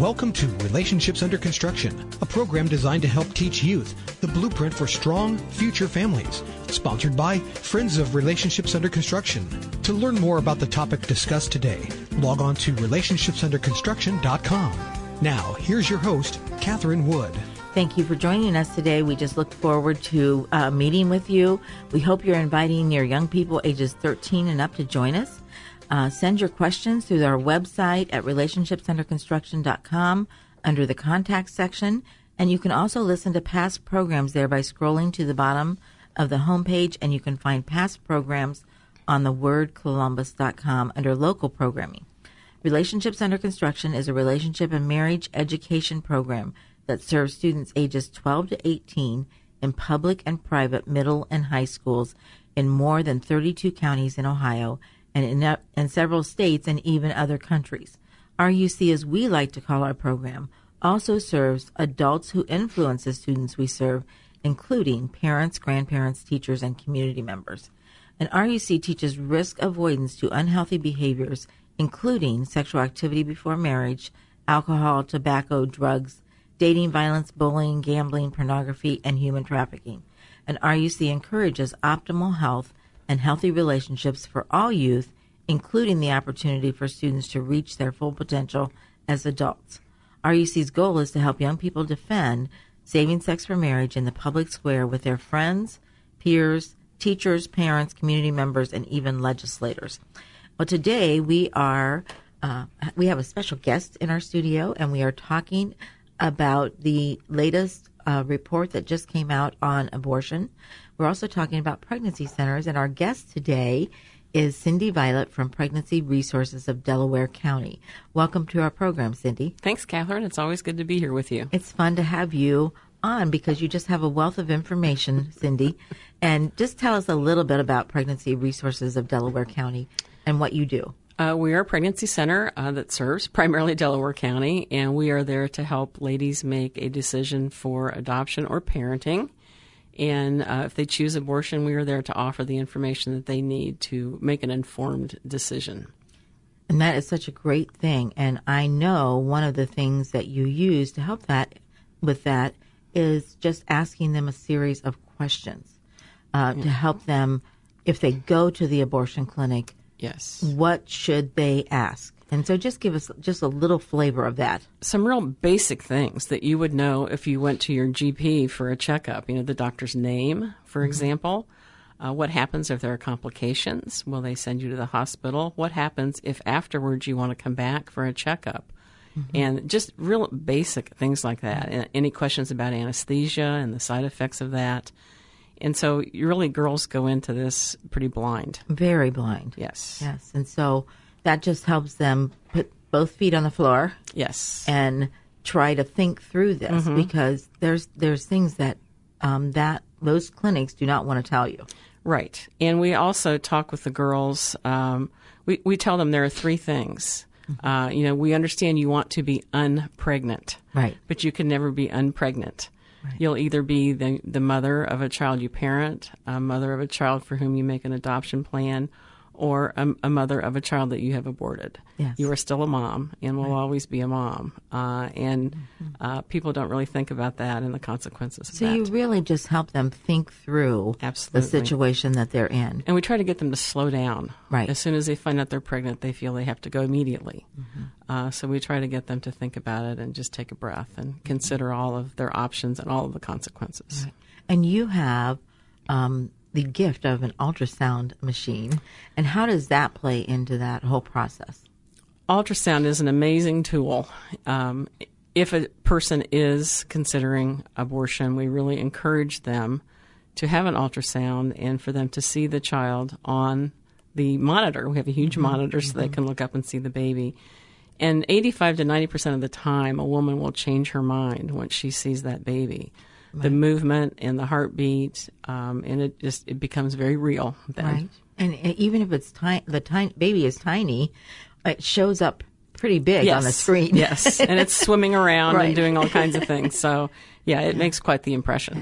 Welcome to Relationships Under Construction, a program designed to help teach youth the blueprint for strong future families. Sponsored by Friends of Relationships Under Construction. To learn more about the topic discussed today, log on to relationshipsunderconstruction.com. Now, here's your host, Catherine Wood. Thank you for joining us today. We just look forward to uh, meeting with you. We hope you're inviting your young people ages 13 and up to join us. Uh, send your questions through our website at relationshipsunderconstruction.com under the contact section. And you can also listen to past programs there by scrolling to the bottom of the homepage, and you can find past programs on the wordcolumbus.com under local programming. Relationships Under Construction is a relationship and marriage education program that serves students ages 12 to 18 in public and private middle and high schools in more than 32 counties in Ohio and in, in several states and even other countries. RUC, as we like to call our program, also serves adults who influence the students we serve, including parents, grandparents, teachers, and community members. And RUC teaches risk avoidance to unhealthy behaviors, including sexual activity before marriage, alcohol, tobacco, drugs, dating, violence, bullying, gambling, pornography, and human trafficking. And RUC encourages optimal health and healthy relationships for all youth, including the opportunity for students to reach their full potential as adults. RUC's goal is to help young people defend saving sex for marriage in the public square with their friends, peers, teachers, parents, community members, and even legislators. Well, today we are uh, we have a special guest in our studio, and we are talking about the latest uh, report that just came out on abortion. We're also talking about pregnancy centers, and our guest today is Cindy Violet from Pregnancy Resources of Delaware County. Welcome to our program, Cindy. Thanks, Catherine. It's always good to be here with you. It's fun to have you on because you just have a wealth of information, Cindy. and just tell us a little bit about Pregnancy Resources of Delaware County and what you do. Uh, we are a pregnancy center uh, that serves primarily Delaware County, and we are there to help ladies make a decision for adoption or parenting. And uh, if they choose abortion, we are there to offer the information that they need to make an informed decision. And that is such a great thing. And I know one of the things that you use to help that with that is just asking them a series of questions uh, yeah. to help them if they go to the abortion clinic. Yes. What should they ask? And so just give us just a little flavor of that. Some real basic things that you would know if you went to your GP for a checkup. You know, the doctor's name, for mm-hmm. example. Uh, what happens if there are complications? Will they send you to the hospital? What happens if afterwards you want to come back for a checkup? Mm-hmm. And just real basic things like that. Mm-hmm. Any questions about anesthesia and the side effects of that? And so, really, girls go into this pretty blind. Very blind. Yes. Yes. And so, that just helps them put both feet on the floor. Yes. And try to think through this mm-hmm. because there's there's things that um, that those clinics do not want to tell you. Right. And we also talk with the girls. Um, we we tell them there are three things. Mm-hmm. Uh, you know, we understand you want to be unpregnant, right? But you can never be unpregnant. Right. You'll either be the the mother of a child you parent, a mother of a child for whom you make an adoption plan, or a, a, mother of a child that you have aborted. Yes. You are still a mom and will right. always be a mom. Uh, and mm-hmm. uh, people don't really think about that and the consequences so that. you really just help them think through Absolutely. the situation that they're in. And we try to get them to slow down. Right. As soon as they find out they're pregnant, they feel they have to go immediately. Mm-hmm. Uh, so we try to get them to think about it and just take a breath and mm-hmm. consider all of their options and all of the consequences. Right. And you have um, the gift of an ultrasound machine. And how does that play into that whole process? Ultrasound is an amazing tool. Um, if a person is considering abortion, we really encourage them to have an ultrasound and for them to see the child on the monitor. We have a huge mm-hmm. monitor so mm-hmm. they can look up and see the baby. And 85 to 90% of the time, a woman will change her mind once she sees that baby the movement and the heartbeat, um, and it just it becomes very real. Then. Right, and even if it's tiny, the tiny baby is tiny, it shows up pretty big yes. on the screen. yes, and it's swimming around right. and doing all kinds of things. So yeah, it yeah. makes quite the impression.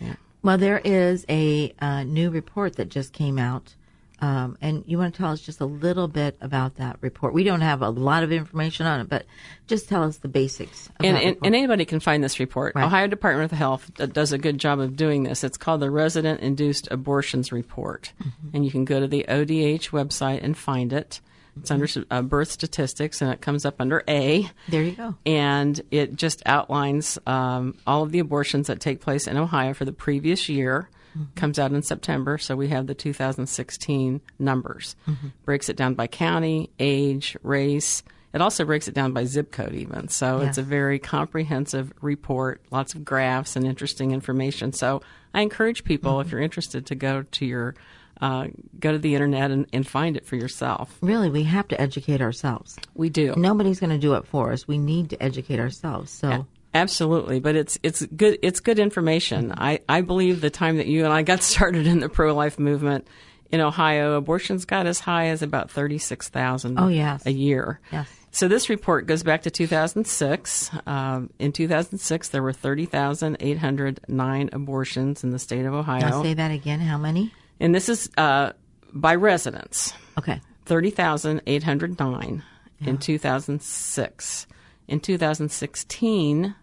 Yeah. yeah. Well, there is a uh, new report that just came out Um, and you want to tell us just a little bit about that report? We don't have a lot of information on it, but just tell us the basics. And, and, and, anybody can find this report. Right. Ohio Department of Health does a good job of doing this. It's called the Resident Induced Abortions Report. Mm-hmm. And you can go to the ODH website and find it. It's under uh, birth statistics, and it comes up under A. There you go. And it just outlines um, all of the abortions that take place in Ohio for the previous year. Mm-hmm. Comes out in September, so we have the 2016 numbers. Mm-hmm. Breaks it down by county, age, race. It also breaks it down by zip code, even. So it's a very comprehensive report, lots of graphs and interesting information. So I encourage people, mm-hmm. if you're interested, to go to your uh, go to the internet and, and, find it for yourself. Really, we have to educate ourselves. We do. Nobody's going to do it for us. We need to educate ourselves. So. Absolutely, but it's it's good it's good information. I, I believe the time that you and I got started in the pro life movement in Ohio, abortions got as high as about thirty six thousand. Oh yes. a year. Yes. So this report goes back to 2006. Um, in 2006, there were 30,809 abortions in the state of Ohio. I'll say that again. How many? and this is uh, by residents. Okay. 30,809 yeah. in 2006. In 2016,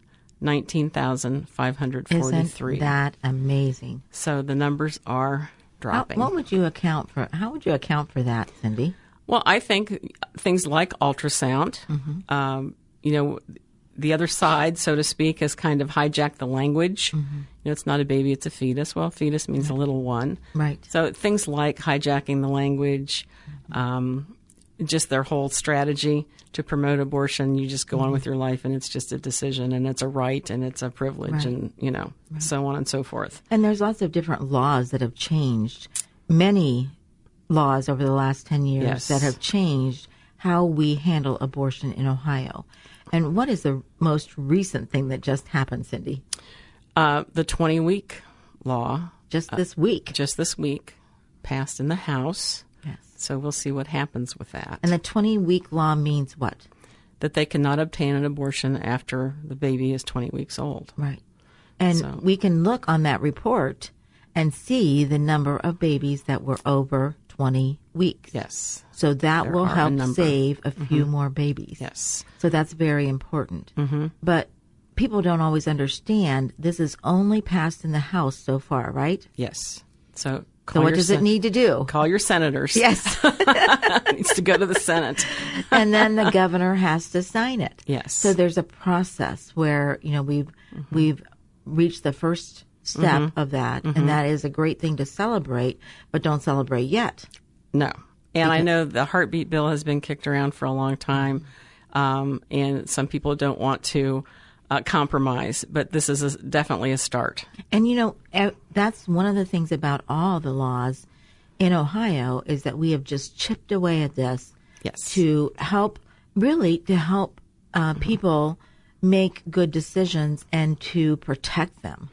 19,543. Isn't that amazing? So the numbers are dropping. How, what would you account for? How would you account for that, Cindy? Well, I think things like ultrasound. Mm-hmm. Um, you know, the other side, so to speak, has kind of hijacked the language. Mm-hmm. You know, it's not a baby, it's a fetus. Well, fetus means right. a little one. Right. So things like hijacking the language, um, just their whole strategy to promote abortion, you just go mm-hmm. on with your life and it's just a decision and it's a right and it's a privilege right. and, you know, right. so on and so forth. And there's lots of different laws that have changed. Many laws over the last 10 years yes. that have changed how we handle abortion in Ohio. And what is the most recent thing that just happened, Cindy? Uh, the 20 week law. Just uh, this week. Uh, just this week. Passed in the House. So we'll see what happens with that. And the 20 week law means what? That they cannot obtain an abortion after the baby is 20 weeks old. Right. And so. we can look on that report and see the number of babies that were over 20 weeks. Yes. So that there will help a save a few mm-hmm. more babies. Yes. So that's very important. Mm-hmm. But people don't always understand this is only passed in the House so far, right? Yes. So so what does sen- it need to do? Call your senators. Yes. it needs to go to the Senate. and then the governor has to sign it. Yes. So there's a process where, you know, we've mm-hmm. we've reached the first step mm-hmm. of that, mm-hmm. and that is a great thing to celebrate, but don't celebrate yet. No. And because- I know the heartbeat bill has been kicked around for a long time, um, and some people don't want to uh, compromise, but this is a, definitely a start. And you know, that's one of the things about all the laws in Ohio is that we have just chipped away at this yes. to help, really, to help uh, people make good decisions and to protect them.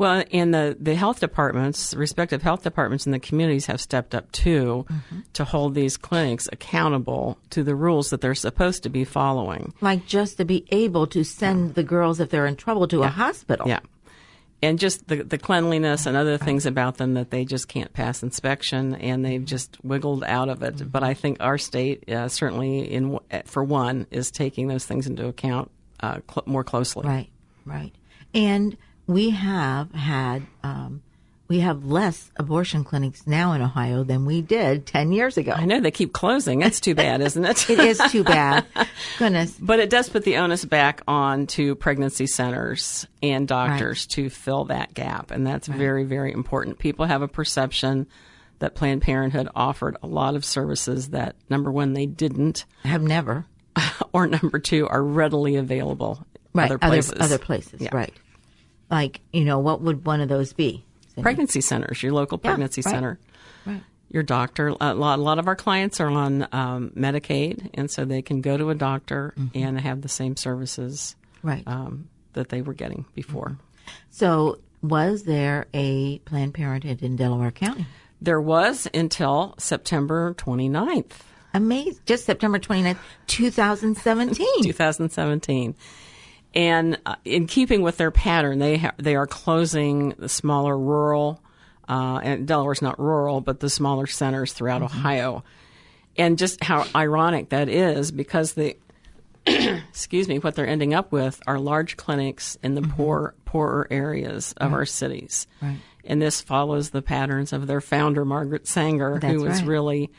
Well, and the, the health departments, respective health departments in the communities have stepped up too mm-hmm. to hold these clinics accountable to the rules that they're supposed to be following. Like just to be able to send the girls, if they're in trouble, to yeah. a hospital. Yeah. And just the, the cleanliness and other things about them that they just can't pass inspection, and they've just wiggled out of it. Mm-hmm. But I think our state, uh, certainly in for one, is taking those things into account uh, cl- more closely. Right, right. And we have had um, we have less abortion clinics now in Ohio than we did 10 years ago. I know they keep closing. That's too bad, isn't it? it is too bad. Goodness. But it does put the onus back on to pregnancy centers and doctors right. to fill that gap. And that's right. very, very important. People have a perception that Planned Parenthood offered a lot of services that, number one, they didn't. Have never. Or number two, are readily available right. other places. Other, other places, yeah. right. Like, you know, what would one of those be? Pregnancy centers, your local pregnancy yeah, right, center. Right. Your doctor. A lot, a lot of our clients are on um, Medicaid, and so they can go to a doctor mm-hmm. and have the same services right. Um, that they were getting before. So, was there a Planned Parenthood in Delaware County? There was until September 29th. Amazing. Just September 29th, 2017. 2017. And uh, in keeping with their pattern, they ha- they are closing the smaller rural uh, and Delaware's not rural, but the smaller centers throughout Ohio. And just how ironic that is because the excuse me, what they're ending up with are large clinics in the poor, poorer areas of our cities. Right. And this follows the patterns of their founder, Margaret Sanger, That's who was right. really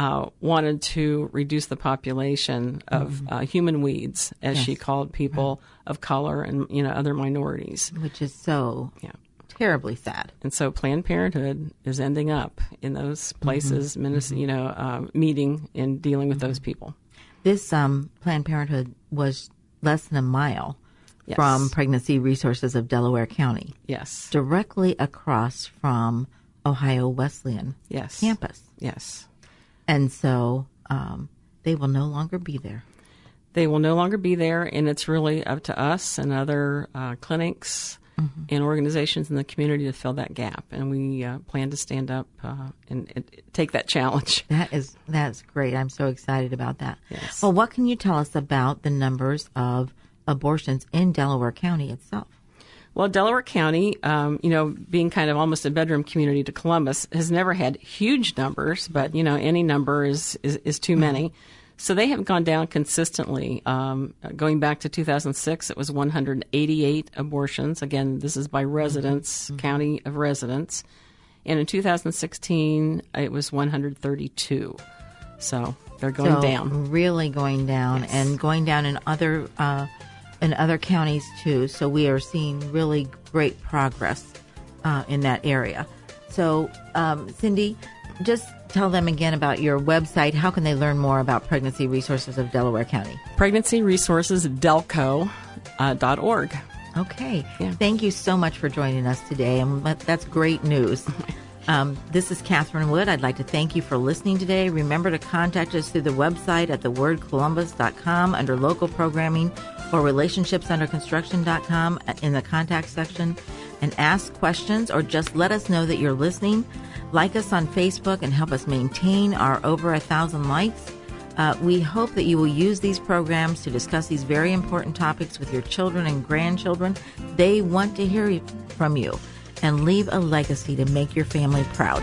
uh, wanted to reduce the population of uh, human weeds, as she called people of color and you know other minorities. which is so Yeah. terribly sad. And so Planned Parenthood is ending up in those places, Mm-hmm. minis- you know, uh, meeting and dealing with those people. This um, Planned Parenthood was less than a mile Yes. from Pregnancy Resources of Delaware County, Yes. directly across from Ohio Wesleyan Yes. campus. Yes. And so um, they will no longer be there. They will no longer be there, and it's really up to us and other uh, clinics and organizations in the community to fill that gap. And we uh, plan to stand up uh, and, and take that challenge. That is that's great. I'm so excited about that. Yes. Well, what can you tell us about the numbers of abortions in Delaware County itself? Well, Delaware County, um, you know, being kind of almost a bedroom community to Columbus, has never had huge numbers, but you know, any number is is, is too many. So they have gone down consistently. Um, going back to 2006, it was 188 abortions. Again, this is by residents, county of residents, and in 2016, it was 132. So they're going so down. really going down, Yes. and going down in other uh, in other counties too. So we are seeing really great progress uh, in that area. So um, Cindy, just tell them again about your website. How can they learn more about pregnancy resources of Delaware County? Pregnancy Resources Delco uh, dot org. Okay. Yeah. Thank you so much for joining us today. And that's great news. Um, this is Catherine Wood. I'd like to thank you for listening today. Remember to contact us through the website at thewordcolumbus.com under local programming or relationshipsunderconstruction.com in the contact section and ask questions or just let us know that you're listening. Like us on Facebook and help us maintain our over a thousand likes. Uh, we hope that you will use these programs to discuss these very important topics with your children and grandchildren. They want to hear from you and leave a legacy to make your family proud.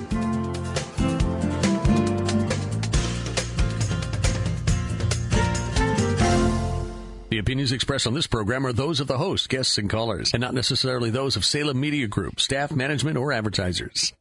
Opinions expressed on this program are those of the host, guests, and callers, and not necessarily those of Salem Media Group, staff, management, or advertisers.